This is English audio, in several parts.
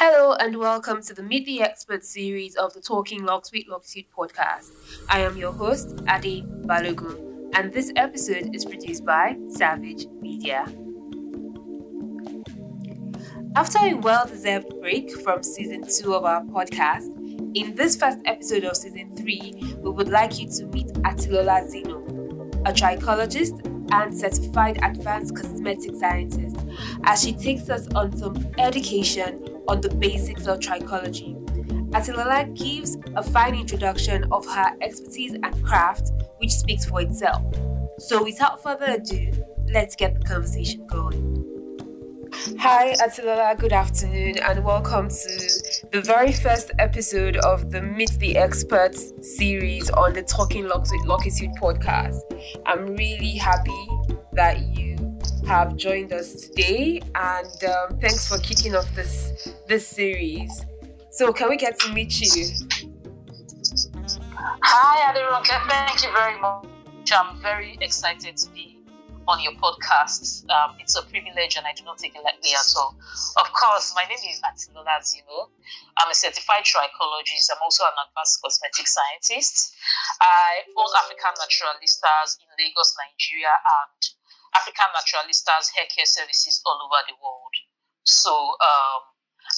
Hello and welcome to the Meet the Expert series of the Talking Locks with Locksuit podcast. I am your host, Adi Balogun, and this episode is produced by Savage Media. After a well deserved break from season two of our podcast, in this first episode of season three, we would like you to meet Atilola Zino, a trichologist and certified advanced cosmetic scientist, as she takes us on some education on the basics of trichology. Atilola gives a fine introduction of her expertise and craft, which speaks for itself. So, without further ado, let's get the conversation going. Hi, Atilola, good afternoon, and welcome to the very first episode of the Meet the Experts series on the Talking Lucky podcast. I'm really happy that you have joined us today, and um, thanks for kicking off this this series. So, can we get to meet you? Hi, Adironke. Thank you very much. I'm very excited to be on your podcast. Um, it's a privilege and I do not take it lightly at all. Of course, my name is Atilola Zino. I'm a certified trichologist. I'm also an advanced cosmetic scientist. I own African Naturalistas in Lagos, Nigeria, and African Naturalistas hair care services all over the world. So um,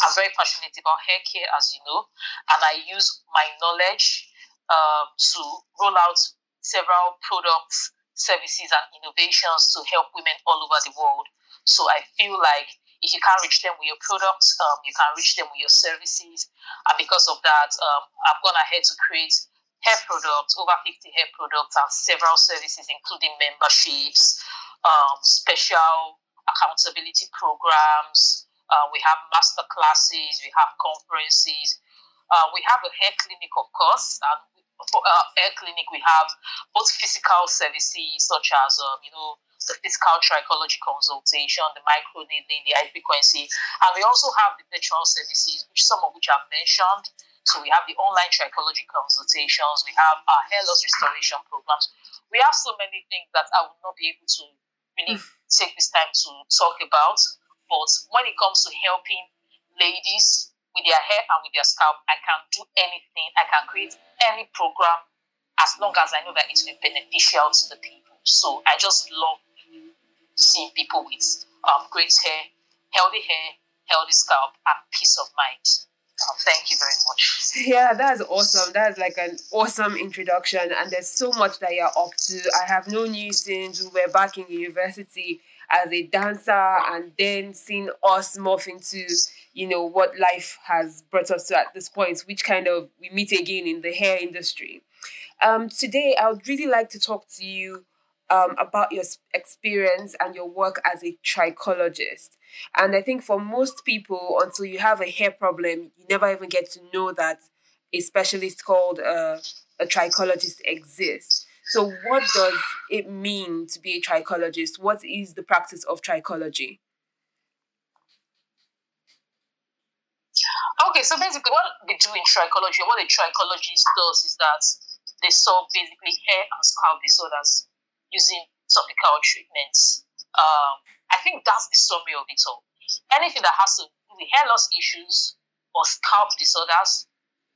I'm very passionate about hair care, as you know, and I use my knowledge um, to roll out several products, services, and innovations to help women all over the world. So I feel like if you can't reach them with your products, um, you can reach them with your services. And because of that, um, I've gone ahead to create hair products, over 50 hair products, and several services, including memberships, um, special accountability programs. Uh, we have master classes, we have conferences. Uh, we have a hair clinic, of course. And for our hair clinic, we have both physical services, such as, um, you know, the physical trichology consultation, the micro needling, the high frequency. And we also have the virtual services, which some of which I've mentioned. So we have the online trichology consultations, we have our hair loss restoration programs. We have so many things that I will not be able to really take this time to talk about. But when it comes to helping ladies with their hair and with their scalp, I can do anything. I can create any program as long as I know that it will be beneficial to the people. So I just love seeing people with um, great hair, healthy hair, healthy scalp, and peace of mind. Um, thank you very much. Yeah, that's awesome. That's like an awesome introduction, and there's so much that you're up to. I have known you since we were back in university as a dancer, and then seeing us morph into you know what life has brought us to at this point, which kind of we meet again in the hair industry. Um, today, I would really like to talk to you um, about your experience and your work as a trichologist. And I think for most people, until you have a hair problem, you never even get to know that a specialist called uh, a trichologist exists. So, what does it mean to be a trichologist? What is the practice of trichology? Okay, so basically, what we do in trichology, what a trichologist does is that they solve basically hair and scalp disorders using topical treatments. Um, I think that's the summary of it all. Anything that has to do with hair loss issues or scalp disorders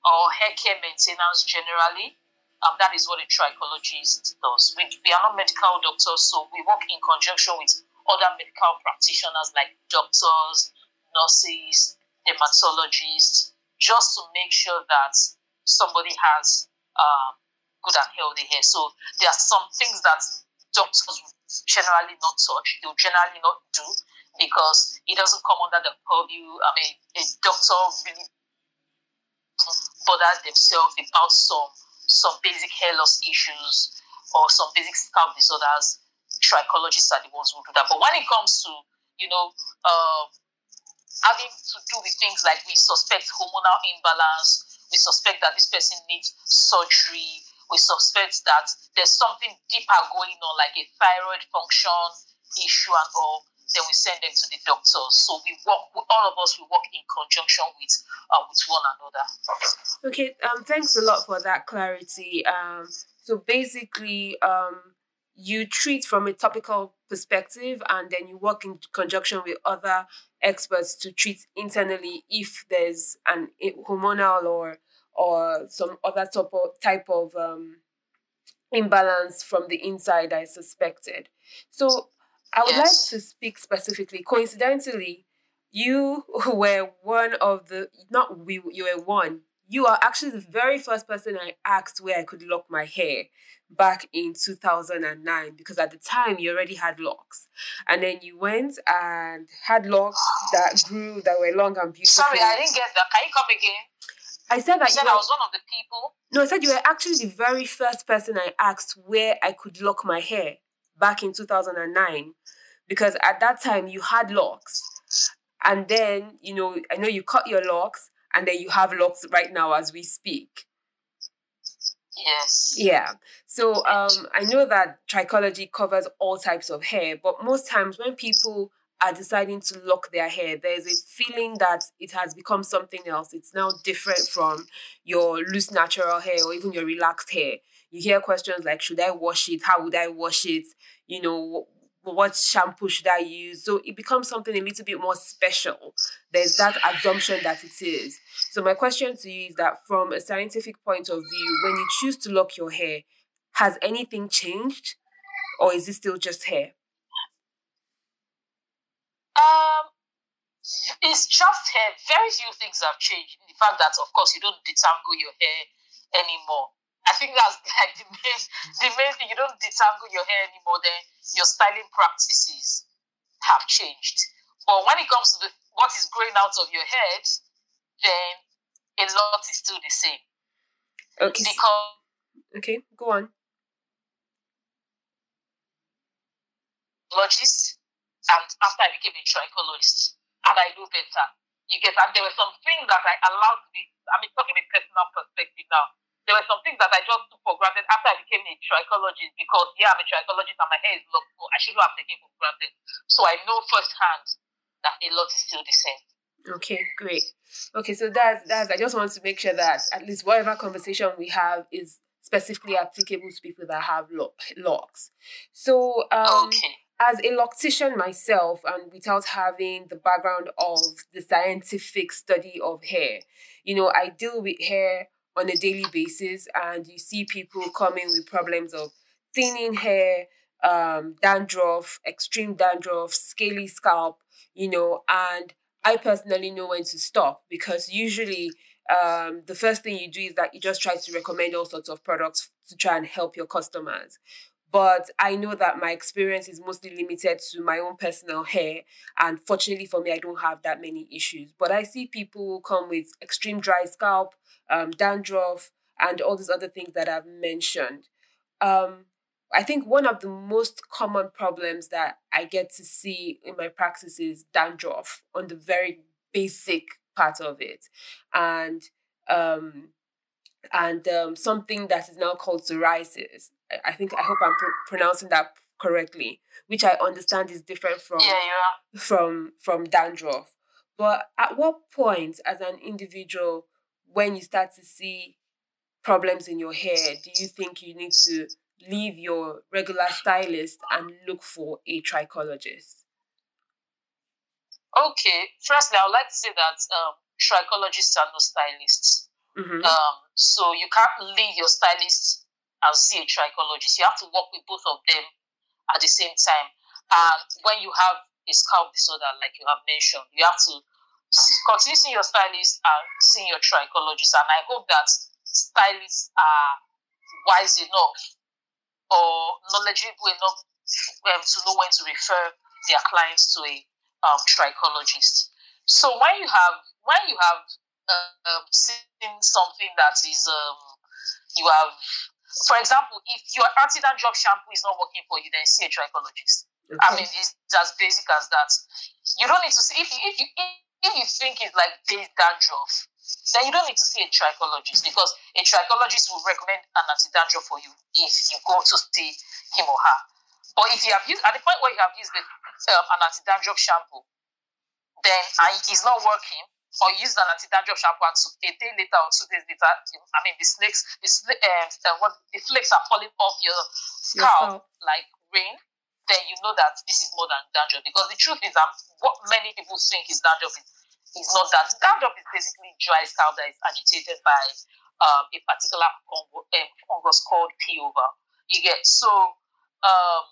or hair care maintenance generally, um, that is what a trichologist does. We, we are not medical doctors, so we work in conjunction with other medical practitioners like doctors, nurses, dermatologists, just to make sure that somebody has um, good and healthy hair. So there are some things that doctors generally not touch, they will generally not do because it doesn't come under the purview. I mean, a doctor really bother themselves about some some basic hair loss issues or some basic scalp disorders. Trichologists are the ones who do that. But when it comes to, you know, uh, having to do with things like we suspect hormonal imbalance, we suspect that this person needs surgery, we suspect that there's something deeper going on, like a thyroid function issue and all, then we send them to the doctor. So we work, all of us, we work in conjunction with uh, with one another. Okay, um, thanks a lot for that clarity. Um, so basically, um, you treat from a topical perspective and then you work in conjunction with other experts to treat internally if there's an hormonal or or some other type of, type of um, imbalance from the inside I suspected. So I would yes. like to speak specifically. Coincidentally, you were one of the not we you were one. You are actually the very first person I asked where I could lock my hair back in 2009 because at the time you already had locks. And then you went and had locks that grew that were long and beautiful. Sorry, I didn't get that. Can you come again? I said that you, said were, I was one of the people. No, I said you were actually the very first person I asked where I could lock my hair back in 2009 because at that time you had locks. And then, you know, I know you cut your locks and then you have locks right now as we speak. Yes. Yeah. So um, I know that trichology covers all types of hair, but most times when people are deciding to lock their hair, there's a feeling that it has become something else. It's now different from your loose natural hair or even your relaxed hair. You hear questions like, should I wash it? How would I wash it? You know, what shampoo should I use? So it becomes something a little bit more special. There's that assumption that it is. So my question to you is that from a scientific point of view, when you choose to lock your hair, has anything changed? Or is it still just hair? Um, it's just hair. Very few things have changed. The fact that, of course, you don't detangle your hair anymore. I think that's like the main, the main thing. You don't detangle your hair anymore. Then your styling practices have changed. But when it comes to the, what is growing out of your head, then a lot is still the same. Okay. Because okay, go on. Logist and after I became a trichologist, and I do better. You get, and there were some things that I allowed to be. I mean, talking a personal perspective now. There were some things that I just took for granted after I became a trichologist because yeah, I'm a trichologist and my hair is long, so I shouldn't have taken for granted. So I know firsthand that a lot is still the same. Okay, great. Okay, so that's that's. I just want to make sure that at least whatever conversation we have is specifically applicable to people that have locks. So um, okay as a loctician myself and without having the background of the scientific study of hair. You know i deal with hair on a daily basis and you see people coming with problems of thinning hair um, dandruff extreme dandruff scaly scalp you know and i personally know when to stop because usually um, the first thing you do is that you just try to recommend all sorts of products to try and help your customers but I know that my experience is mostly limited to my own personal hair. And fortunately for me, I don't have that many issues. But I see people come with extreme dry scalp, um, dandruff, and all these other things that I've mentioned. Um, I think one of the most common problems that I get to see in my practice is dandruff on the very basic part of it. And um, and um, something that is now called psoriasis. I think I hope I'm pr- pronouncing that correctly, which I understand is different from yeah, yeah. from from dandruff. But at what point, as an individual, when you start to see problems in your hair, do you think you need to leave your regular stylist and look for a trichologist? Okay, firstly, I would like to say that um, trichologists are no stylists. Mm-hmm. Um, so you can't leave your stylist and see a trichologist. You have to work with both of them at the same time. And when you have a scalp disorder, like you have mentioned, you have to continue seeing your stylist and seeing your trichologist. And I hope that stylists are wise enough or knowledgeable enough um, to know when to refer their clients to a um, trichologist. So when you have when you have uh, seen something that is um, you have for example, if your anti-dandruff shampoo is not working for you, then see a trichologist. Okay. I mean, it's as basic as that. You don't need to see if you if you if you think it's like base dandruff, then you don't need to see a trichologist because a trichologist will recommend an anti-dandruff for you if you go to see him or her. But if you have used at the point where you have used the, um, an anti-dandruff shampoo, then it's not working, or use an anti-dandruff shampoo and a day later or two days later, I mean the snakes, the, uh, uh, what, the flakes are falling off your scalp like rain, then you know that this is more than dandruff. Because the truth is that what many people think is dandruff is, is not that. Dandruff is basically dry scalp that is agitated by um, a particular um, fungus called P. ovale. You get so um,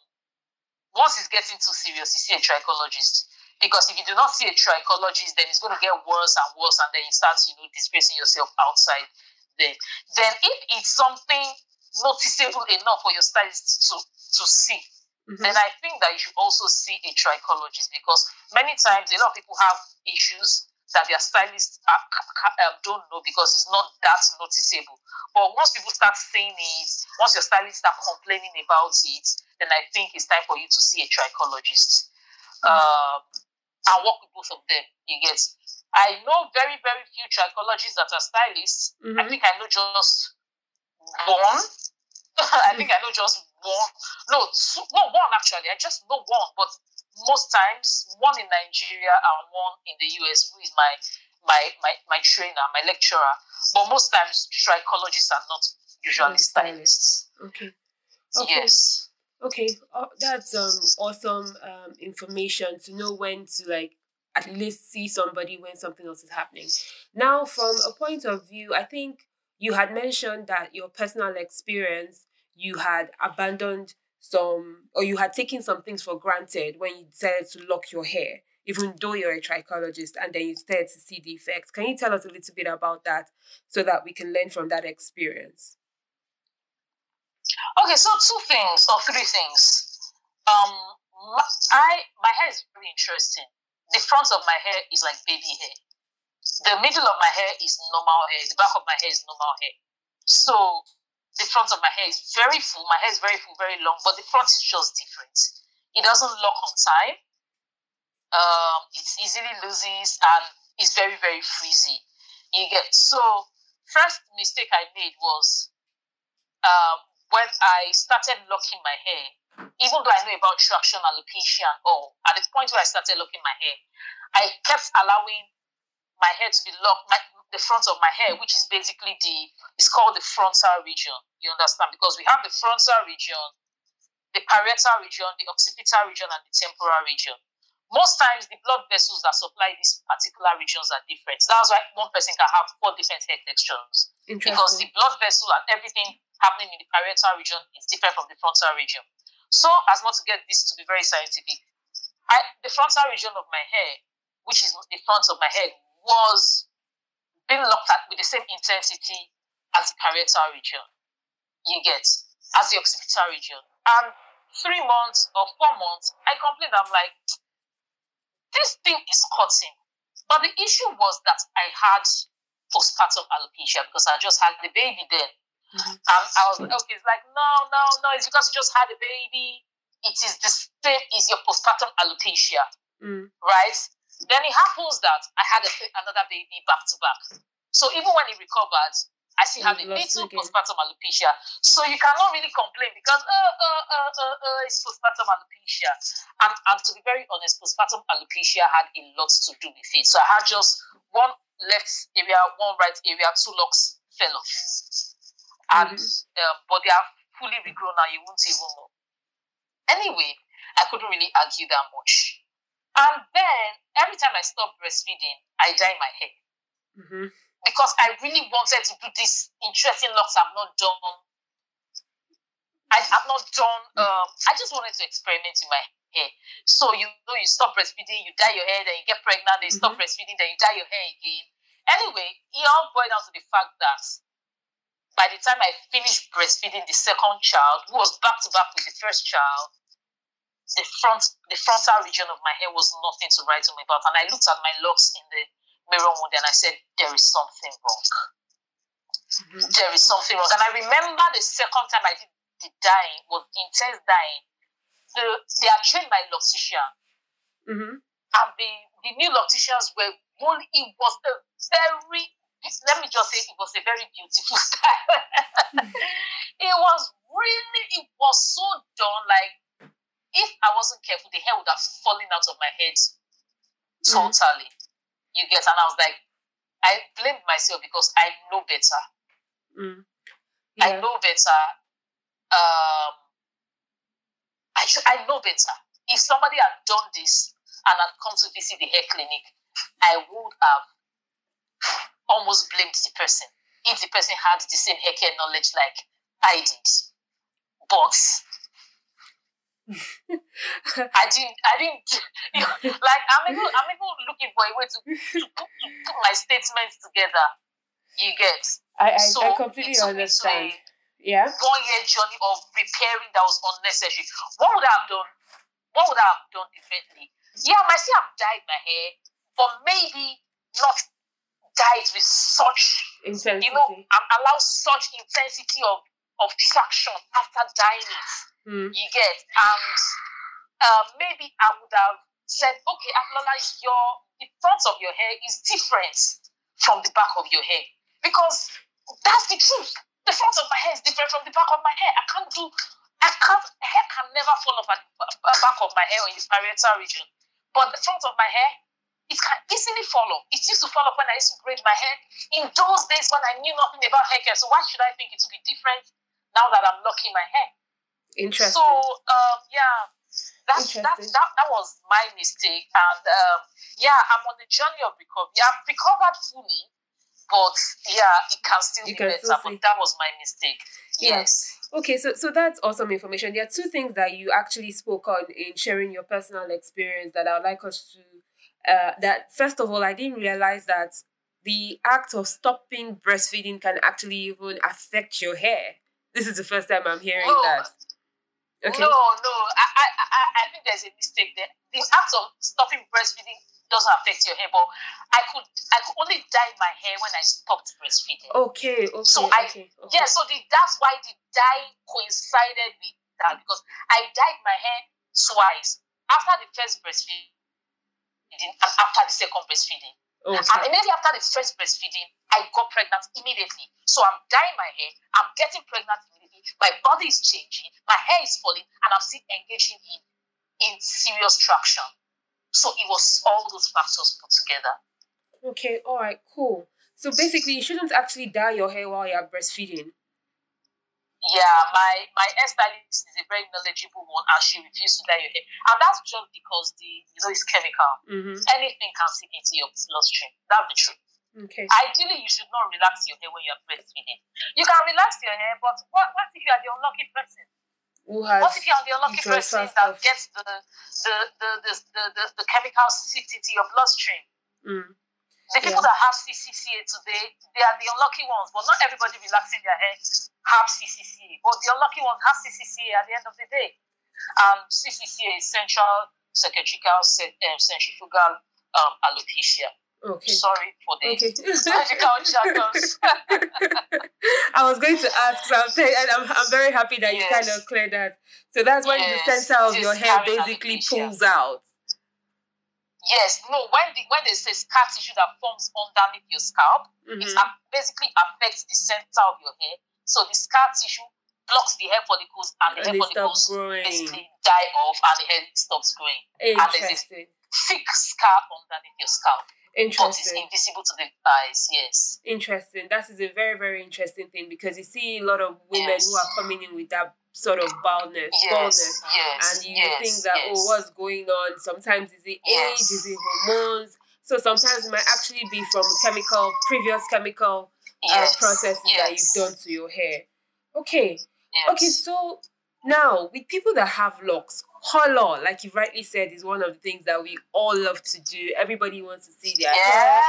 once it's getting too serious, you see a trichologist. Because if you do not see a trichologist, then it's going to get worse and worse, and then you start, you know, disgracing yourself outside there. Then if it's something noticeable enough for your stylist to, to see, mm-hmm. then I think that you should also see a trichologist because many times a lot of people have issues that their stylists are, um, don't know because it's not that noticeable. But once people start saying it, once your stylists start complaining about it, then I think it's time for you to see a trichologist. Mm-hmm. Um, and work with both of them. You get. I know very, very few trichologists that are stylists. Mm-hmm. I think I know just one. I think I know just one. No, two, no one actually. I just know one, but most times one in Nigeria and one in the US, who is my my my, my trainer, my lecturer. But most times trichologists are not usually stylists. Okay. okay. Yes okay uh, that's um awesome um information to know when to like at least see somebody when something else is happening. Now from a point of view i think you had mentioned that your personal experience you had abandoned some or you had taken some things for granted when you decided to lock your hair even though you're a trichologist and then you started to see the effects. Can you tell us a little bit about that so that we can learn from that experience Okay, so two things or three things. Um, I my hair is very interesting. The front of my hair is like baby hair. The middle of my hair is normal hair. The back of my hair is normal hair. So the front of my hair is very full. My hair is very full, very long, but the front is just different. It doesn't lock on time. Um, it easily loses and it's very, very frizzy. You get so first mistake I made was um, when I started locking my hair, even though I know about traction, alopecia, and all, at the point where I started locking my hair, I kept allowing my hair to be locked, my, the front of my hair, which is basically the, it's called the frontal region. You understand? Because we have the frontal region, the parietal region, the occipital region, and the temporal region. Most times, the blood vessels that supply these particular regions are different. That's why one person can have four different hair textures. Because the blood vessel and everything happening in the parietal region is different from the frontal region. So, as not to get this to be very scientific, I, the frontal region of my hair, which is the front of my head, was being looked at with the same intensity as the parietal region. You get as the occipital region. And three months or four months, I complained. I'm like, this thing is cutting. But the issue was that I had postpartum alopecia because I just had the baby then. Mm-hmm. And I was like, okay, it's like, no, no, no, it's because you just had a baby. It is the same as your postpartum alopecia, mm. right? Then it happens that I had a, another baby back to back. So even when he recovered, I still have a little postpartum alopecia. So you cannot really complain because uh, uh, uh, uh, uh, it's postpartum alopecia. And, and to be very honest, postpartum alopecia had a lot to do with it. So I had just one left area, one right area, two locks fell off. And mm-hmm. um, but they are fully regrown now, you won't even know. Anyway, I couldn't really argue that much. And then every time I stop breastfeeding, I dye my hair. Mm-hmm because I really wanted to do this interesting locks I've not done. I have not done. Um, I just wanted to experiment with my hair. So you know, you stop breastfeeding, you dye your hair, then you get pregnant, then you stop mm-hmm. breastfeeding, then you dye your hair again. Anyway, it all boiled down to the fact that by the time I finished breastfeeding the second child, who was back to back with the first child, the front, the frontal region of my hair was nothing to write home about. And I looked at my locks in the mirror wound and I said, there is something wrong. Mm-hmm. There is something wrong. And I remember the second time I did the dyeing was intense dyeing. The, they had trained my loctician. Mm-hmm. And the, the new locticians were only, it was a very, let me just say, it was a very beautiful style. mm-hmm. It was really, it was so done. Like, if I wasn't careful, the hair would have fallen out of my head mm-hmm. totally. Mm-hmm. You get, and I was like, I blamed myself because I know better. Mm. I know better. Um, I should, I know better. If somebody had done this and had come to visit the hair clinic, I would have almost blamed the person if the person had the same hair care knowledge like I did. But I didn't. I didn't. You know, like I'm even. I'm even looking for a way to, to, put, to put my statements together. You get. I, I, so I completely it took me to understand. a Yeah. one year journey of repairing that was unnecessary. What would I have done? What would I have done differently? Yeah, I might still have dyed my hair, but maybe not dyed with such, Intensity. you know, allow such intensity of, of traction after dyeing it. Mm. You get, and uh, maybe I would have said, okay, Atilola, your the front of your hair is different from the back of your hair because that's the truth. The front of my hair is different from the back of my hair. I can't do, I can't. Hair can never fall off at the back of my hair or in the parietal region, but the front of my hair. It can easily fall off. It used to fall off when I used to braid my hair in those days when I knew nothing about hair care. So why should I think it will be different now that I'm locking my hair? Interesting. So um, yeah, that, that that that was my mistake, and um, yeah, I'm on the journey of recovery. I've recovered fully, but yeah, it can still You be can better. still. But that was my mistake. Yeah. Yes. Okay, so so that's awesome information. There are two things that you actually spoke on in sharing your personal experience that I would like us to. Uh, that first of all, I didn't realize that the act of stopping breastfeeding can actually even affect your hair. This is the first time I'm hearing No, that. Okay. No, no, I, I, I, I think there's a mistake there. The act of stopping breastfeeding doesn't affect your hair, but I could, I could only dye my hair when I stopped breastfeeding. Okay. Okay. So I- okay. okay. Yeah, so the, that's why the dye coincided with that because I dyed my hair twice after the first breastfeeding and after the second breastfeeding. Okay. And immediately after the first breastfeeding, I got pregnant immediately. So I'm dyeing my hair, I'm getting pregnant immediately. My body is changing, my hair is falling, and I'm still engaging in in serious traction. So it was all those factors put together. Okay. All right. Cool. So basically, you shouldn't actually dye your hair while you're breastfeeding. Yeah, my my hairstylist is a very knowledgeable one, and she refused to dye your hair, and that's just because the you know it's chemical. Mm-hmm. Anything can seep into your bloodstream. That's the truth. Okay. Ideally, you should not relax your hair when you're breastfeeding. You can relax your hair, but what, what if you are the unlucky person? Who has? What if you are the unlucky person that gets the the the the, the, the, the seeped into your bloodstream? Mm. The people that have CCCA today, they are the unlucky ones. But not everybody relaxing their hair have CCCA. But the unlucky ones have CCCA at the end of the day. Um, CCCA is central ce- um, centrifugal um, alopecia. Okay. Sorry for the Okay. surgical jargons. I was going to ask something, and I'm, I'm very happy that you kind of cleared that. So that's when Yes, the center of it your hair basically pulls out. yes, no. When the when there's a scar tissue that forms underneath your scalp, it Mhm. a- basically affects the center of your hair. So the scar tissue blocks the hair follicles, and the And hair follicles basically die off, and the hair stops growing. And there's Interesting. Thick scar underneath your scalp, but it's Interesting. invisible to the eyes. Yes. Interesting. That is a very, very interesting thing because you see a lot of women Yes. who are coming in with that sort of baldness, Yes. baldness, Yes. and you yes, think that oh, what's going on? Sometimes is it age? Is it hormones? So sometimes it might actually be from chemical, previous chemical uh, processes that you've done to your hair. Okay, okay. So now with people that have locks, color, like you rightly said, is one of the things that we all love to do. Everybody wants to see their Yeah.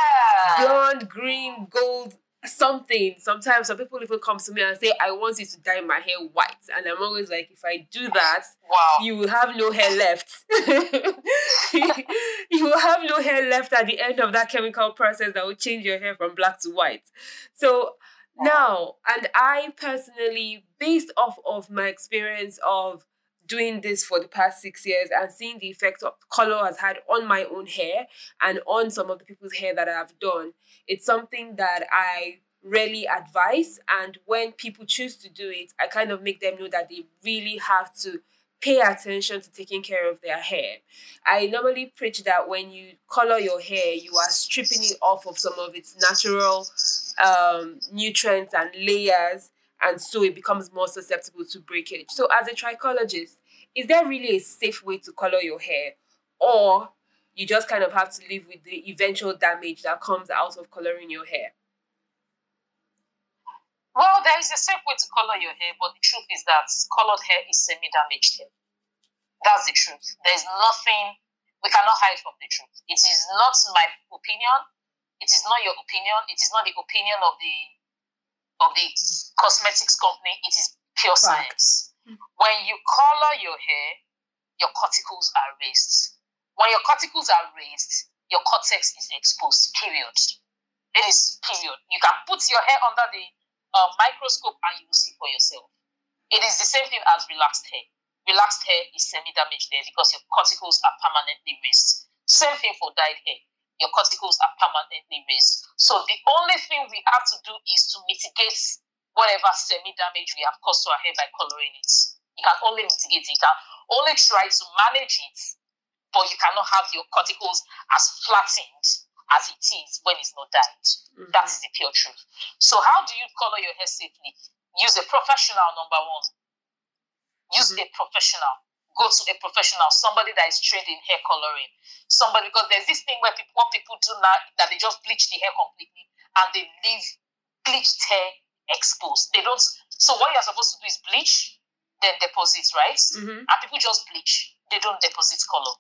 blonde, green, gold, something. Sometimes some people even come to me and say, I want you to dye my hair white. And I'm always like, if I do that, Wow. you will have no hair left. you will have no hair left at the end of that chemical process that will change your hair from black to white. So now, and I personally, based off of my experience of doing this for the past six years and seeing the effect of color has had on my own hair and on some of the people's hair that I've done, it's something that I really advise. And when people choose to do it, I kind of make them know that they really have to pay attention to taking care of their hair. I normally preach that when you color your hair, you are stripping it off of some of its natural um, nutrients and layers, and so it becomes more susceptible to breakage. So, as a trichologist, is there really a safe way to color your hair, or you just kind of have to live with the eventual damage that comes out of coloring your hair? Well, there is a safe way to color your hair, but the truth is that colored hair is semi-damaged hair. That's the truth. There's nothing we cannot hide from the truth. It is not my opinion. It is not your opinion. It is not the opinion of the of the cosmetics company. It is pure science. Mm. When you color your hair, your cuticles are raised. When your cuticles are raised, your cortex is exposed. Period. It is period. You can put your hair under the a microscope and you will see for yourself. It is the same thing as relaxed hair. Relaxed hair is semi-damaged hair because your cuticles are permanently raised. Same thing for dyed hair. Your cuticles are permanently raised. So the only thing we have to do is to mitigate whatever semi-damage we have caused to our hair by coloring it. You can only mitigate it. You can only try to manage it, but you cannot have your cuticles as flattened as it is when it's not dyed. Mm-hmm. That is the pure truth. So, how do you color your hair safely? Use a professional, number one. Use mm-hmm. a professional. Go to a professional, somebody that is trained in hair coloring. Somebody, because there's this thing where people, what people do now, that they just bleach the hair completely and they leave bleached hair exposed. They don't. So, what you're supposed to do is bleach, then deposit, right? Mm-hmm. And people just bleach, they don't deposit color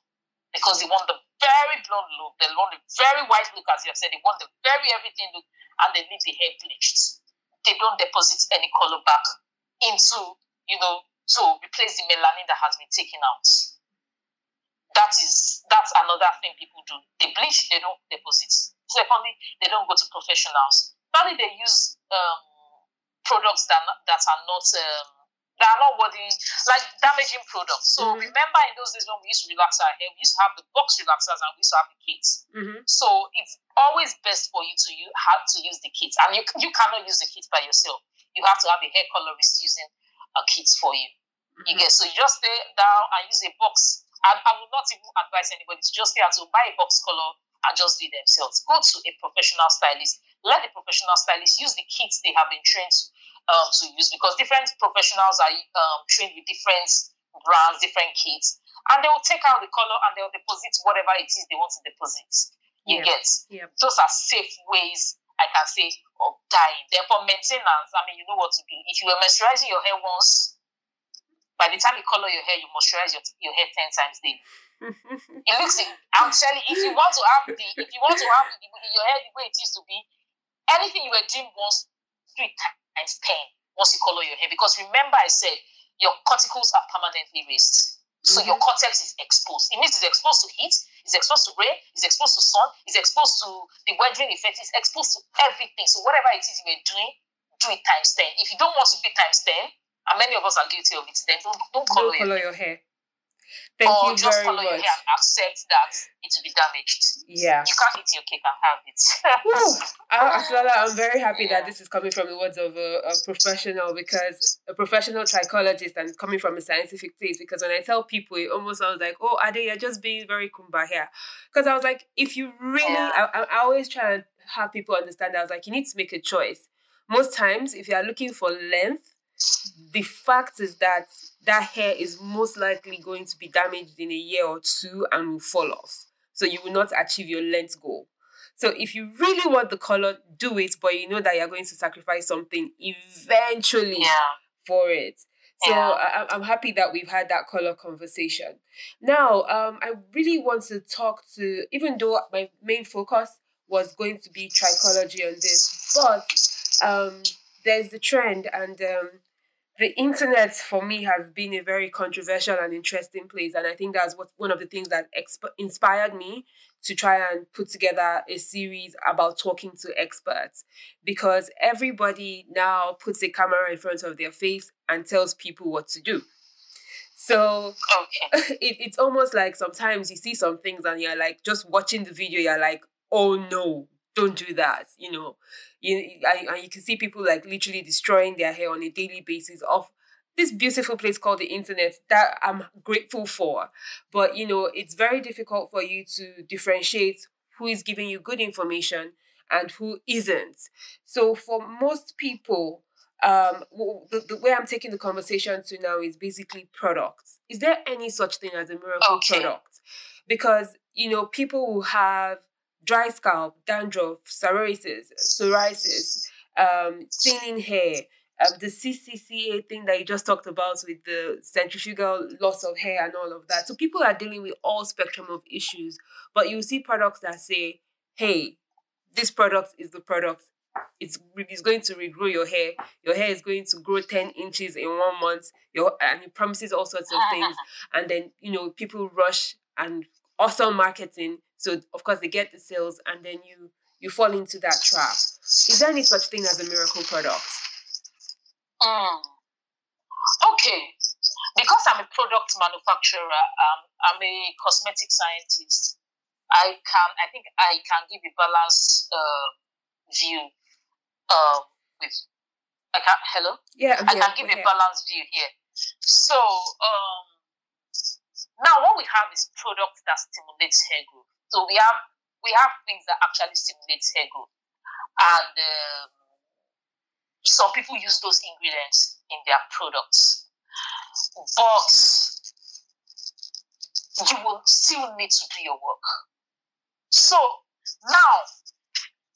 because they want the very blonde look, they want the very white look, as you have said, they want the very everything look, and they leave the hair bleached. They don't deposit any color back into, you know, to replace the melanin that has been taken out. That is that's another thing people do. They bleach, they don't deposit. Secondly, they don't go to professionals. Finally, they use um, products that that are not um, that are not worthy, like damaging products. So mm-hmm. remember in those days when we used to relax our hair, we used to have the box relaxers and we used to have the kits. Mm-hmm. So it's always best for you to you have to use the kits, and you you cannot use the kits by yourself. You have to have a hair colorist using a kit for you. Mm-hmm. You get so you just stay down and use a box. I, I would not even advise anybody to just stay to buy a box color and just do themselves. Go to a professional stylist. Let the professional stylist use the kits they have been trained to um, to use because different professionals are um, trained with different brands, different kits, and they will take out the color and they'll deposit whatever it is they want to deposit. You yeah. get yeah. those are safe ways I can say of dyeing. Then for maintenance, I mean, you know what to do. If you were moisturizing your hair once, by the time you color your hair, you moisturize your, your hair ten times daily. it looks. I'm telling. If you want to have the, if you want to have the, your hair the way it used to be, anything you were doing once, three times 10 once you color your hair. Because remember, I said your cuticles are permanently raised. So mm-hmm. your cortex is exposed. It means it's exposed to heat, it's exposed to rain, it's exposed to sun, it's exposed to the weathering effect, it's exposed to everything. So whatever it is you're doing, do it times 10. If you don't want to it times 10, and many of us are guilty of it, then don't, don't color, don't color your, hair. Thank or you just very follow much. your hair and accept that it will be damaged. Yeah. You can't eat your cake and have it. I, I'm very happy yeah. that this is coming from the words of a, a, professional because a professional trichologist and coming from a scientific place. Because when I tell people, it almost sounds like, oh, Ade, you're just being very kumba here. Because I was like, if you really, yeah. I, I always try and have people understand that I was like, you need to make a choice. Most times, if you are looking for length, the fact is that that hair is most likely going to be damaged in a year or two and will fall off. So you will not achieve your length goal. So if you really want the color, do it, but you know that you're going to sacrifice something eventually yeah. for it. So yeah. I, am happy that we've had that color conversation. Now, um, I really want to talk to, even though my main focus was going to be trichology on this, but um, there's the trend and um, the internet for me has been a very controversial and interesting place and i think that's what one of the things that exp- inspired me to try and put together a series about talking to experts. Because everybody now puts a camera in front of their face and tells people what to do. So okay. it, it's almost like sometimes you see some things and you're like just watching the video you're like oh no don't do that you know you and you can see people like literally destroying their hair on a daily basis off this beautiful place called the internet that I'm grateful for. But you know, it's very difficult for you to differentiate who is giving you good information and who isn't. So for most people, um, the, the way I'm taking the conversation to now is basically products. Is there any such thing as a miracle okay. product? Because you know, people who have dry scalp, dandruff, psoriasis, psoriasis, um, thinning hair, um, the CCCA thing that you just talked about with the centrifugal loss of hair and all of that. So people are dealing with all spectrum of issues, but you see products that say, "Hey, this product is the product. It's it's going to regrow your hair. Your hair is going to grow ten inches in one month. Your and it promises all sorts of things. And then you know people rush and awesome marketing. So of course they get the sales, and then you you fall into that trap. Is there any such thing as a miracle product? Mm. Okay. Because I'm a product manufacturer, um, I'm a cosmetic scientist. I can, I think I can give a balanced uh, view uh, with. I can hello. Yeah, I can give a balanced view here. So um, now what we have is products that stimulates hair growth. So we have we have things that actually stimulate hair growth, and um, some people use those ingredients in their products, but you will still need to do your work. So now,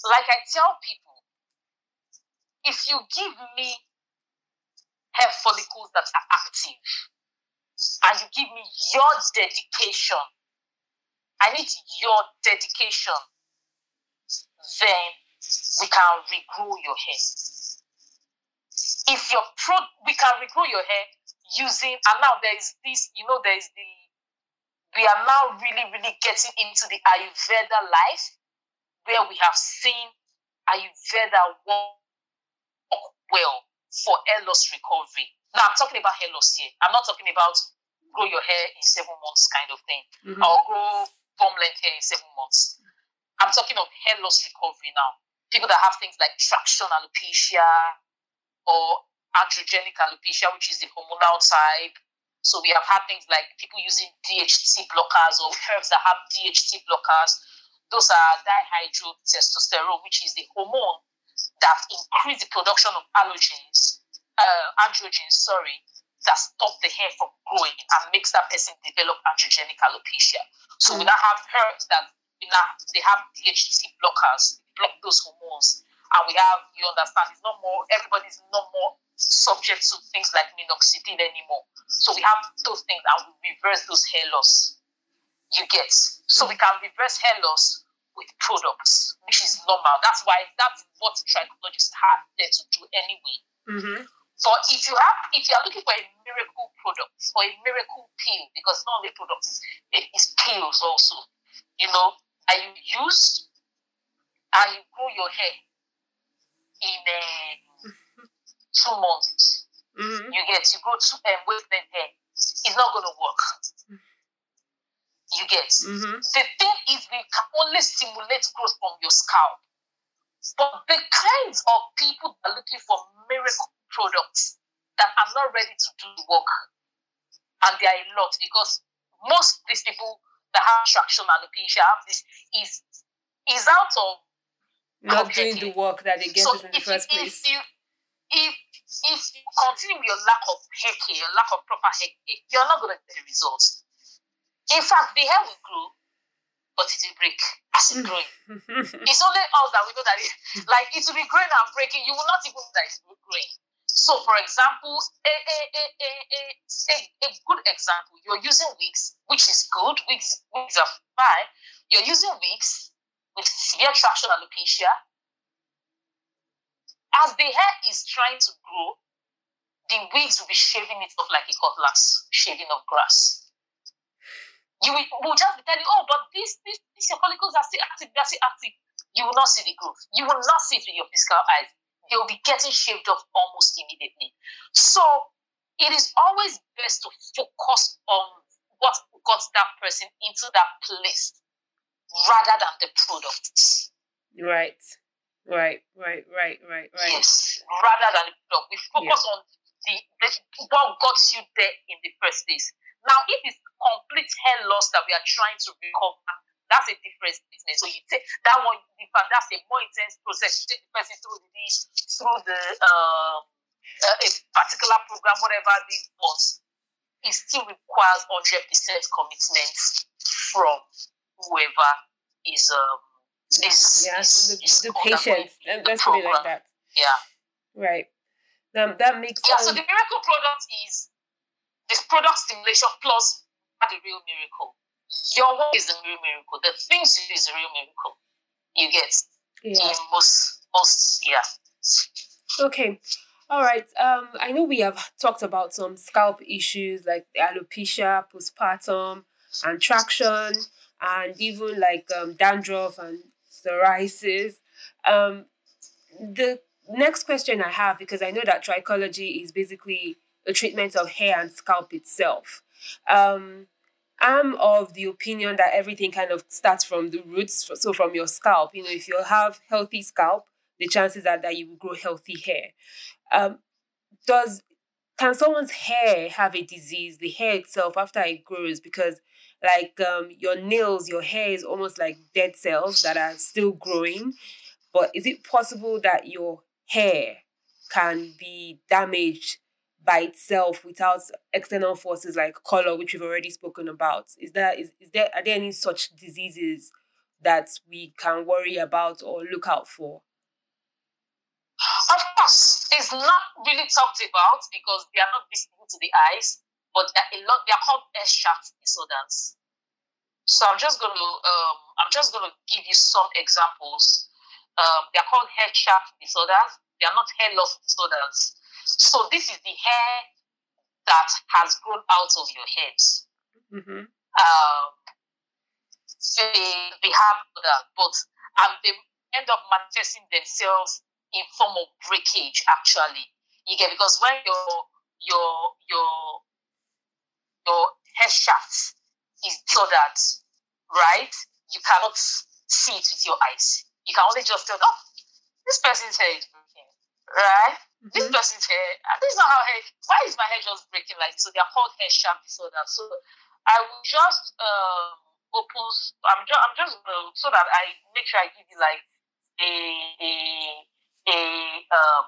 like I tell people, if you give me hair follicles that are active and you give me your dedication, I need your dedication, then we can regrow your hair. If your pro we can regrow your hair using and now there is this you know there is the we are now really really getting into the ayurveda life where we have seen ayurveda work well for hair loss recovery. Now i'm talking about hair loss here. I'm not talking about grow your hair in seven months kind of thing. Mm-hmm. or grow length hair in seven months i'm talking of hair loss recovery now people that have things like traction alopecia or androgenic alopecia, which is the hormonal type. So we have had things like people using DHT blockers or herbs that have DHT blockers. Those are dihydrotestosterone, which is the hormone that increase the production of allergens, uh, androgens, sorry, that stop the hair from growing and makes that person develop androgenic alopecia. So mm. we now have herbs that we now they have DHT blockers, block those hormones and we have, you understand, it's not more, everybody's not more subject to things like minoxidil anymore. So we have those things and we reverse those hair loss. You get. So we can reverse hair loss with products, which is normal. That's why that's what trichologists have there to do anyway. Mm-hmm. But if you have, if you are looking for a miracle product or a miracle pill, because not only products, it's pills also. You know, and you use and you grow your hair in uh, two months. Mm-hmm. You get you go to um, wave them hair. It's not going to work. You get mm-hmm. the thing is we can only stimulate growth from your scalp, but the kinds of people that are looking for miracle products that are not ready to do the work, and there are a lot because most of these people that have traction alopecia have this is is out of not doing the work that they get so in the first you, place. If you, if, if you continue with your lack of hair care, your lack of proper hair care, you're not going to get the results. In fact, the hair will grow, but it will break as it's growing. it's only us that we know that it, like it will be growing and breaking. You will not even know that it's growing. So, for example, a, a, a, a, a, a good example, you're using wigs, which is good. Wigs, wigs are fine. You're using wigs with severe traction alopecia, as the hair is trying to grow, the wigs will be shaving it off like a cutlass, shaving of grass. You will, will just be telling, oh, but this, this, these your follicles are still active, they are still active. You will not see the growth. You will not see it with your physical eyes. They will be getting shaved off almost immediately. So it is always best to focus on what got that person into that place rather than the product. Right. Right, right, right, right, right. Yes, rather than the product. We focus yeah. on the, the what got you there in the first place. Now, if it's complete hair loss that we are trying to recover, that's a different business. So you take that one, that's a more intense process. You take the person through the through the uh, uh, a particular program, whatever this was. It still requires hundred percent commitment from whoever is um is, yeah, is, the, is the patients. Let's put it like that. Yeah. Right. Um, that makes yeah. So the miracle product is this product stimulation plus the real miracle. Your work is the real miracle. The things you do is the real miracle. You get yeah. in most most yeah. Okay. All right. Um, I know we have talked about some scalp issues like alopecia, postpartum, and traction, and even like um, dandruff and psoriasis. Um, the next question I have, because I know that trichology is basically a treatment of hair and scalp itself. Um, I'm of the opinion that everything kind of starts from the roots, so from your scalp. You know, if you have healthy scalp, the chances are that you will grow healthy hair. Um, does can someone's hair have a disease? The hair itself after it grows, because like um, your nails, your hair is almost like dead cells that are still growing. But is it possible that your hair can be damaged by itself without external forces like color, which we've already spoken about? Is that is, is there are there any such diseases that we can worry about or look out for? Of course, it's not really talked about because they are not visible to the eyes, but a lot. They are called S shaft disorders. So I'm just going to um, I'm just going to give you some examples. Um, they are called hair shaft disorders. They are not hair loss disorders. So this is the hair that has grown out of your head. Mm-hmm. Um, they, they have that, but and they end up manifesting themselves in form of breakage actually. You get because when your your your your hair shaft is disordered, right? You cannot see it with your eyes. You can only just tell, oh, this person's hair is breaking, right? Mm-hmm. This person's hair, this is not how hair. Why is my hair just breaking like so? They are called hair shaft disorder. So I will just um, open. I'm just I'm just uh, so that I make sure I give you like a a a um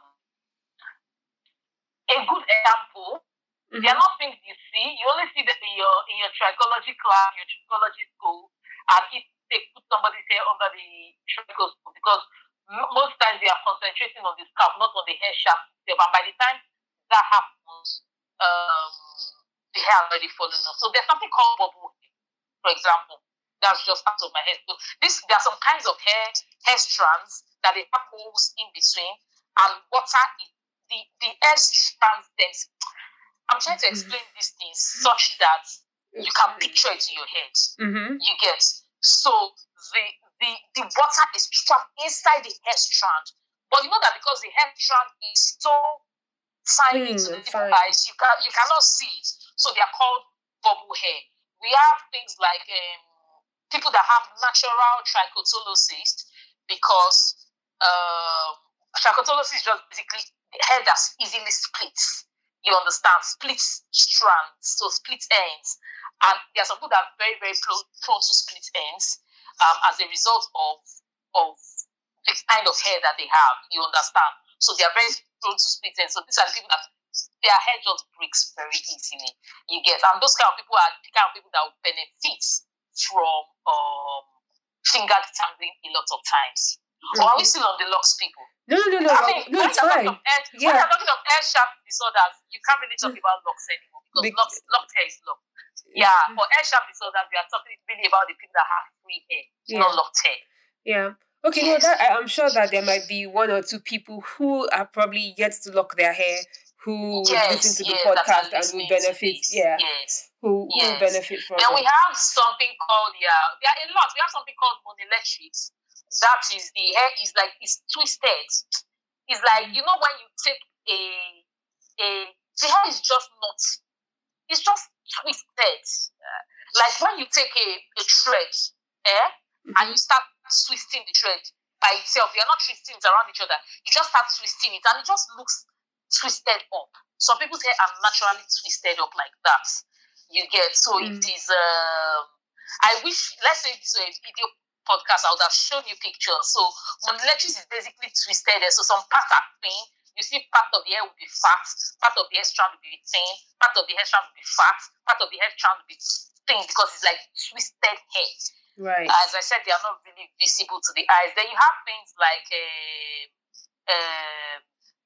a good example. Mm-hmm. They are not things you see. You only see them in your in your trichology class, your trichology school, and if they put somebody's hair under the trichoscope because most times they are concentrating on the scalp, not on the hair shaft itself. And by the time that happens, um, the hair already falling off. So there's something called bubble for example. That's just out of my head. So this there are some kinds of hair hair strands that they have holes in between, and water is the the hair strands that I'm trying to mm-hmm. explain mm-hmm. these things such that you can picture it in your head. Mm-hmm. You get so the the the water is trapped inside the hair strand, but you know that because the hair strand is so tiny mm, to the eyes, you can you cannot see it. So they are called bubble hair. We have things like um, people that have natural trichotillomania because uh, trichotillomania is just basically hair that's easily splits. You understand? Split strands, so split ends. And there are some people that are very, very prone to split ends um, as a result of of the kind of hair that they have. You understand? So they are very prone to split ends. So these are people that their hair just breaks very easily. You get, and those kind of people are the kind of people that will benefit from um, finger detangling a lot of times. Mm-hmm. Or are we still on the locks, people? No, no, no, no. I mean, no, it's fine. Air, yeah. When you're talking of hair shaft disorders, you can't really talk mm. about locks anymore because Be- locks, locked hair is locked. Yeah, for hair shaft disorders, we are talking really about the people that have free hair, yeah. not locked hair. Yeah. Okay, yes. no, that, I'm sure that there might be one or two people who are probably yet to lock their hair who yes, listen to yes, the podcast and will benefit. Yeah. Yes. Who, who will benefit from it. Then we have something called, yeah, there are a lot. We have something called monilethrix. That is the hair is like, it's twisted. It's like, you know, when you take a, a, the hair is just not, it's just twisted. Uh, like when you take a, a thread, eh, mm-hmm. and you start twisting the thread by itself, you're not twisting it around each other. You just start twisting it, and it just looks twisted up. Some people's hair are naturally twisted up like that. You get so mm. it is. Um, I wish, let's say it's a video podcast, I would have shown you pictures. So monilethrix is basically twisted. So some parts are thin. You see, part of the hair will be fat, part of the hair strand will be thin, part of the hair strand will be fat, part of the hair strand will be thin because it's like twisted hair. Right. As I said, they are not really visible to the eyes. Then you have things like uh, uh,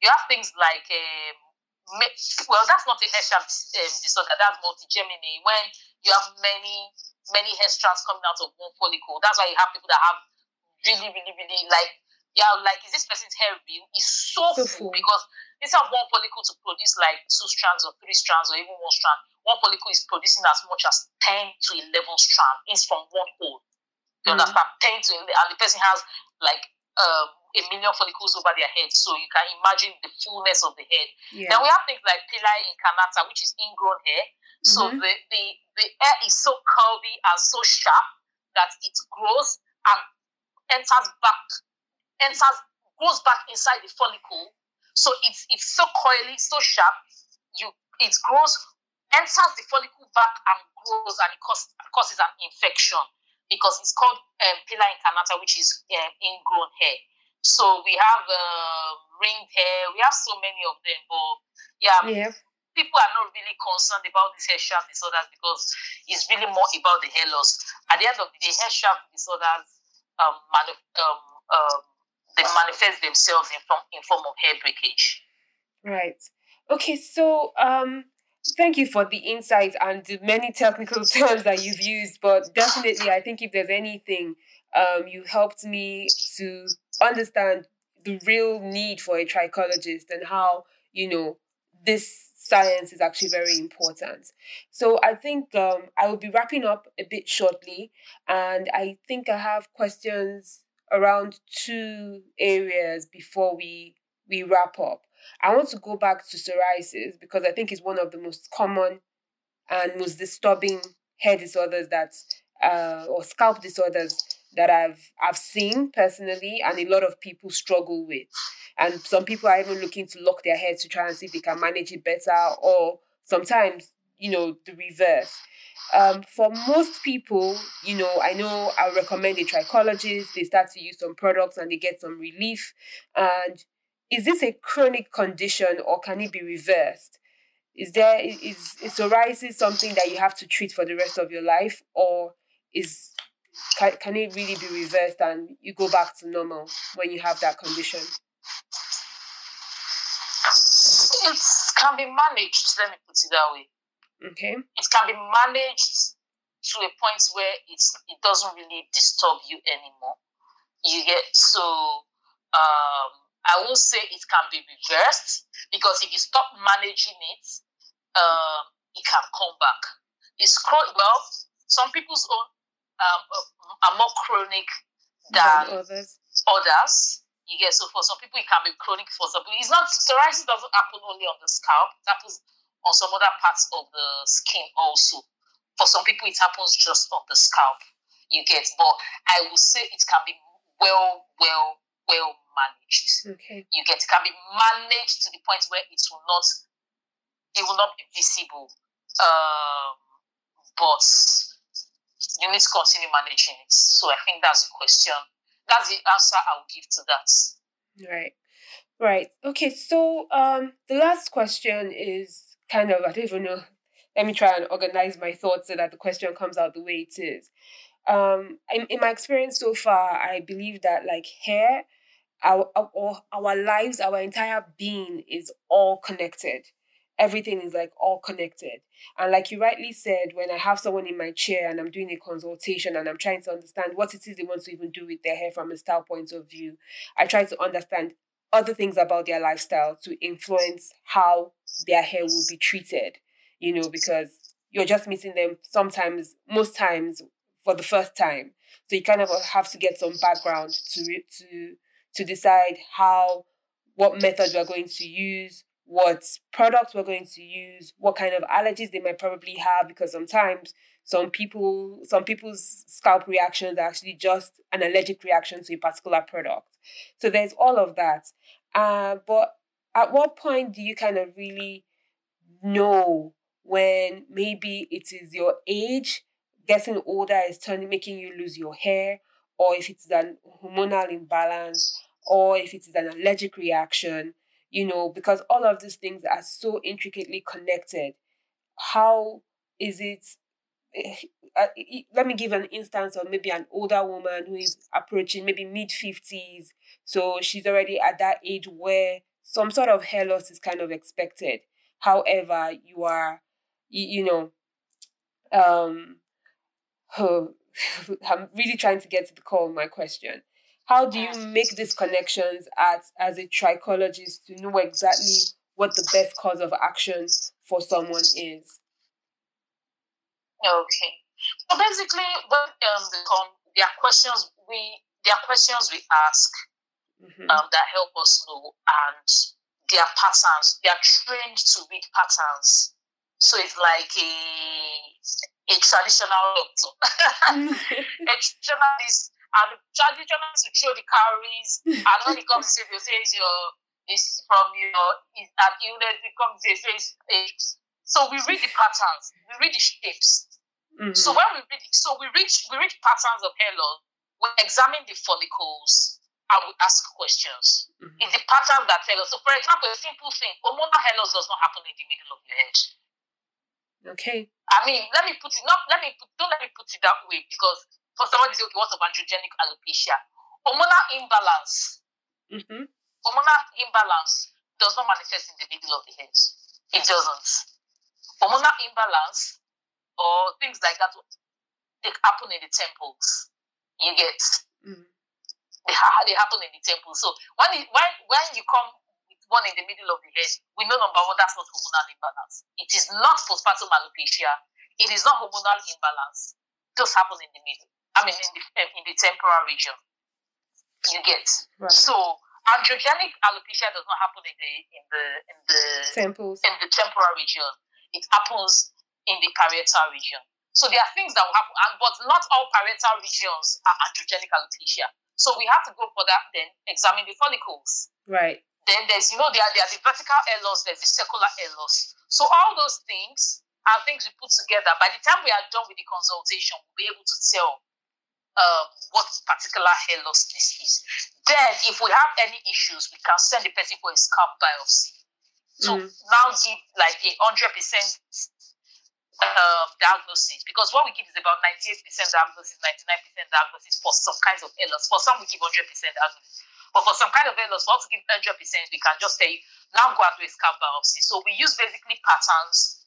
you have things like uh, well, that's not a hair strand um, disorder. That's multi-Gemini. When you have many many hair strands coming out of one follicle, that's why you have people that have really, really, really like yeah, like is this person's hair real? It's so, so full, full because instead of one follicle to produce like two strands or three strands or even one strand, one follicle is producing as much as 10 to 11 strands. It's from one hole. You mm. understand? 10 to 11, and the person has like um, a million follicles over their head. So you can imagine the fullness of the head. Yeah. Then we have things like pili incarnata, which is ingrown hair. Mm-hmm. So the, the, the hair is so curvy and so sharp that it grows and enters back, enters, goes back inside the follicle. So it's it's so coily, so sharp. You it grows enters the follicle back and grows and it causes, causes an infection because it's called um, pili incarnata, which is um, ingrown hair. So we have uh, ringed hair, we have so many of them, but yeah, yeah, people are not really concerned about these hair shaft disorders because it's really more about the hair loss. At the end of the day, hair shaft disorders um, manif- um, um, they manifest themselves in form in form of hair breakage. Right. Okay. So um Thank you for the insights and the many technical terms that you've used, but definitely, I think if there's anything, um, you helped me to understand the real need for a trichologist and how you know this science is actually very important. So I think um, I will be wrapping up a bit shortly, and I think I have questions around two areas before we we wrap up. I want to go back to psoriasis because I think it's one of the most common and most disturbing hair disorders that uh, or scalp disorders that I've I've seen personally and a lot of people struggle with. And some people are even looking to lock their hair to try and see if they can manage it better or sometimes, you know, the reverse. Um, for most people, you know, I know I recommend a trichologist. They start to use some products and they get some relief. And is this a chronic condition or can it be reversed? Is there is, is psoriasis something that you have to treat for the rest of your life, or is can, can it really be reversed and you go back to normal when you have that condition? It can be managed. Let me put it that way. Okay. It can be managed to a point where it's it doesn't really disturb you anymore. You get so um I will say it can be reversed because if you stop managing it, uh, it can come back. It's quite well, some people's own um, are more chronic than others. others. You get so for some people it can be chronic for some people. It's not psoriasis doesn't happen only on the scalp. It happens on some other parts of the skin also. For some people it happens just on the scalp. You get, but I will say it can be well, well, well managed. Okay. You get it can be managed to the point where it will not it will not be visible. Um, but you need to continue managing it. So I think that's the question. That's the answer I will give to that. Right. Right. Okay. So um the last question is kind of I don't even know. Let me try and organize my thoughts so that the question comes out the way it is. Um in, in my experience so far, I believe that like hair our, our our lives, our entire being is all connected. Everything is like all connected. And like you rightly said, when I have someone in my chair and I'm doing a consultation and I'm trying to understand what it is they want to even do with their hair from a style point of view, I try to understand other things about their lifestyle to influence how their hair will be treated. You know, because you're just meeting them sometimes, most times for the first time. So you kind of have to get some background to to to decide how, what method we're going to use, what products we're going to use, what kind of allergies they might probably have, because sometimes some people, some people's scalp reactions are actually just an allergic reaction to a particular product. So there's all of that. Uh, but at what point do you kind of really know when maybe it is your age getting older is turning making you lose your hair or if it's an hormonal imbalance or if it is an allergic reaction you know because all of these things are so intricately connected. How is it eh, let me give an instance of maybe an older woman who is approaching maybe mid 50s so she's already at that age where some sort of hair loss is kind of expected. However you are you, know um i'm really trying to get to the core of my question how do you make these connections as as a trichologist to know exactly what the best cause of action for someone is? Okay. So basically when um they come there are questions we there are questions we ask mm-hmm. um, that help us know and their patterns they are trained to read patterns. So it's like a a traditional doctor. A traditionalist and the traditionalists will throw the cowries and when it comes to you say it's your it's from your it's an illness it comes to say it's so we read the patterns we read the shapes mm-hmm. so when we read so we read we read patterns of hair loss we examine the follicles and we ask questions. Mm-hmm. It's the pattern that tell us. So, for example, a simple thing: hormonal hair loss does not happen in the middle of your head. Okay. I mean, let me put it. Not let me put. Don't let me put it that way because for somebody say, okay, what's of androgenic alopecia? Hormonal imbalance. Mm-hmm. Hormonal imbalance does not manifest in the middle of the head. It doesn't. Hormonal imbalance or things like that they happen in the temples. You get. Mm-hmm they, ha- they happen in the temple. So when it, when when you come with one in the middle of the head, we know number one that's not hormonal imbalance. It is not postpartum alopecia. It is not hormonal imbalance. It does happen in the middle. I mean, in the in the temporal region. You get right. so androgenic alopecia does not happen in the in the in the temples in the temporal region. It happens in the parietal region. So there are things that will happen, and but not all parietal regions are androgenic alopecia. So we have to go for that, then examine the follicles. Right. Then there's, you know, there are, there are the vertical hair loss, there's the circular hair loss. So all those things are things we put together. By the time we are done with the consultation, we'll be able to tell um, what particular hair loss this is. Then, if we have any issues, we can send the person for a scalp biopsy. So mm. now give like a hundred percent um, diagnosis because what we give is about 98% diagnosis, 99% diagnosis for some kinds of illness. For some, we give 100% diagnosis. But for some kind of illness, we want to give 100%, we can just say, now go and do a scalp biopsy. So we use basically patterns,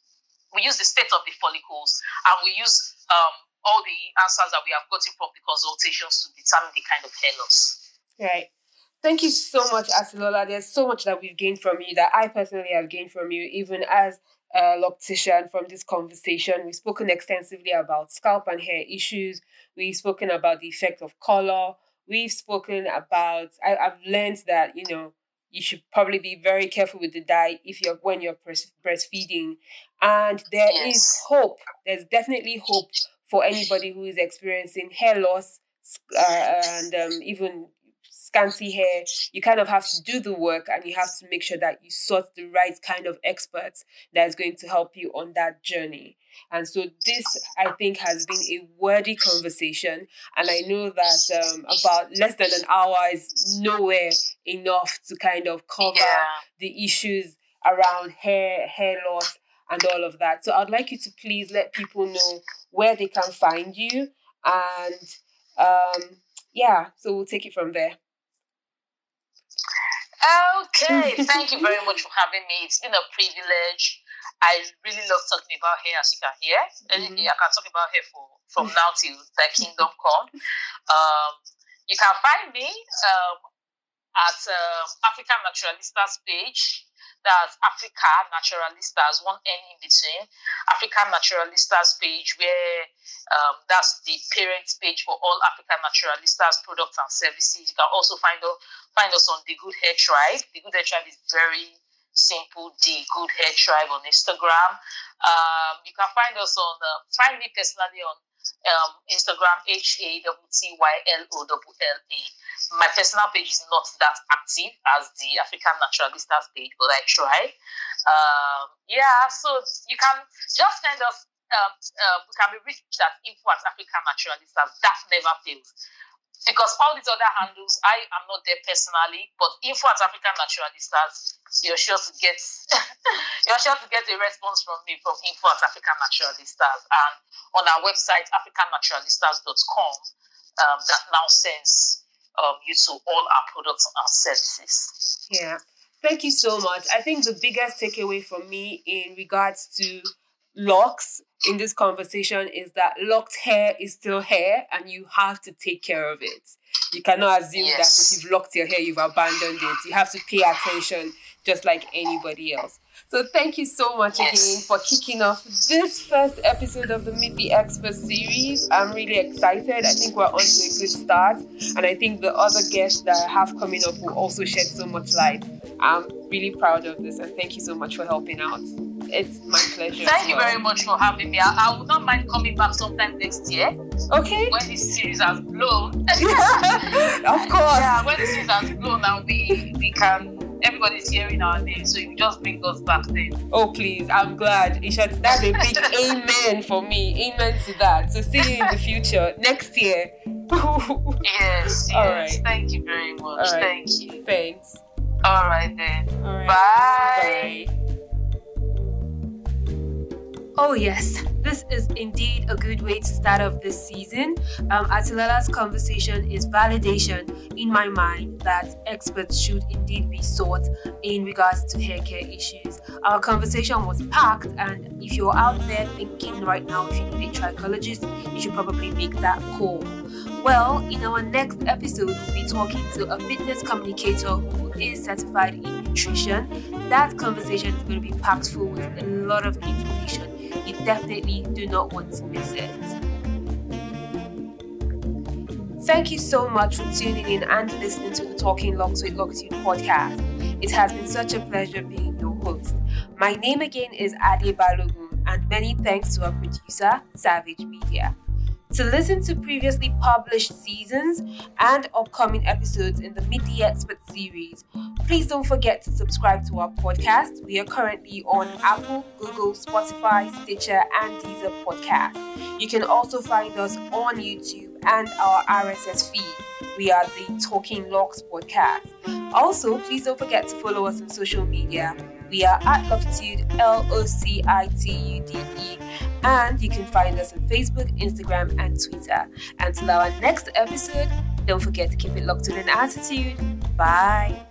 we use the state of the follicles, and we use um, all the answers that we have gotten from the consultations to determine the kind of hair loss. Right. Thank you so much, Atilola. There's so much that we've gained from you that I personally have gained from you, even as a loctician from this conversation. We've spoken extensively about scalp and hair issues. We've spoken about the effect of color. We've spoken about, I, I've learned that, you know, you should probably be very careful with the diet if you're when you're breastfeeding. And there yes. is hope. There's definitely hope for anybody who is experiencing hair loss uh, and um, even scanty hair, you kind of have to do the work and you have to make sure that you sort the right kind of experts that is going to help you on that journey. And so this, I think, has been a worthy conversation. And I know that um, about less than an hour is nowhere enough to kind of cover yeah. the issues around hair, hair loss, and all of that. So I'd like you to please let people know where they can find you. And um, yeah, so we'll take it from there. Okay, thank you very much for having me. It's been a privilege. I really love talking about hair, as you can hear. Mm-hmm. I can talk about hair for from now till the kingdom come. Um, you can find me um, at uh, African Naturalistas page that's Africa Naturalistas, one N in between. Africa Naturalistas page, where um, that's the parent page for all Africa Naturalistas products and services. You can also find, find us on The Good Hair Tribe. The Good Hair Tribe is very simple. The Good Hair Tribe on Instagram. Um, you can find us on, uh, find me personally on um, Instagram, H A T T Y L O L L A. my personal page is not that active as the African Naturalistas page, but I try. Um, yeah, so you can just send us. Um, uh, we can be reached at info at African Naturalistas. That never fails because all these other handles, I am not there personally, but info at African Naturalistas, you're sure to get you're sure to get a response from me from info at African Naturalistas and on our website africannaturalistas.com um, that now sends um, you to all our products and services. Yeah. Thank you so much. I think the biggest takeaway for me in regards to locks in this conversation is that locked hair is still hair and you have to take care of it. You cannot assume yes. that if you've locked your hair, you've abandoned it. You have to pay attention just like anybody else. So thank you so much yes. again for kicking off this first episode of the Meet the Expert series. I'm really excited. I think we're on to a good start. And I think the other guests that I have coming up will also shed so much light. I'm really proud of this and thank you so much for helping out. It's my pleasure. Thank you very much for having me. I, I would not mind coming back sometime next year. Okay. When this series has blown. of course. Yeah, when the series has blown and we we can everybody's hearing our name, so you just bring us back then. Oh please, I'm glad. Isha, that's a big amen for me. Amen to that. So see you in the future next year. yes, yes. All right. Thank you very much. Thank you. Thanks. All right then. All right. Bye. Bye. Oh, yes, this is indeed a good way to start off this season. Um, Atilola's conversation is validation in my mind that experts should indeed be sought in regards to hair care issues. Our conversation was packed, and if you're out there thinking right now if you need a trichologist, you should probably make that call. Well, in our next episode, we'll be talking to a fitness communicator who is certified in nutrition. That conversation is going to be packed full with a lot of information definitely do not want to miss it. Thank you so much for tuning in and listening to the Talking Locks with Loctitude podcast. It has been such a pleasure being your host. My name again is Ade Balogun, and many thanks to our producer, Savage Media. To listen to previously published seasons and upcoming episodes in the the Expert series, please don't forget to subscribe to our podcast. We are currently on Apple, Google, Spotify, Stitcher, and Deezer podcast. You can also find us on YouTube and our RSS feed. We are the Talking Locks podcast. Also, please don't forget to follow us on social media. We are at Loctitude, L O C I T U D E, and you can find us on Facebook, Instagram, and Twitter. Until our next episode, don't forget to keep it locked in an attitude. Bye.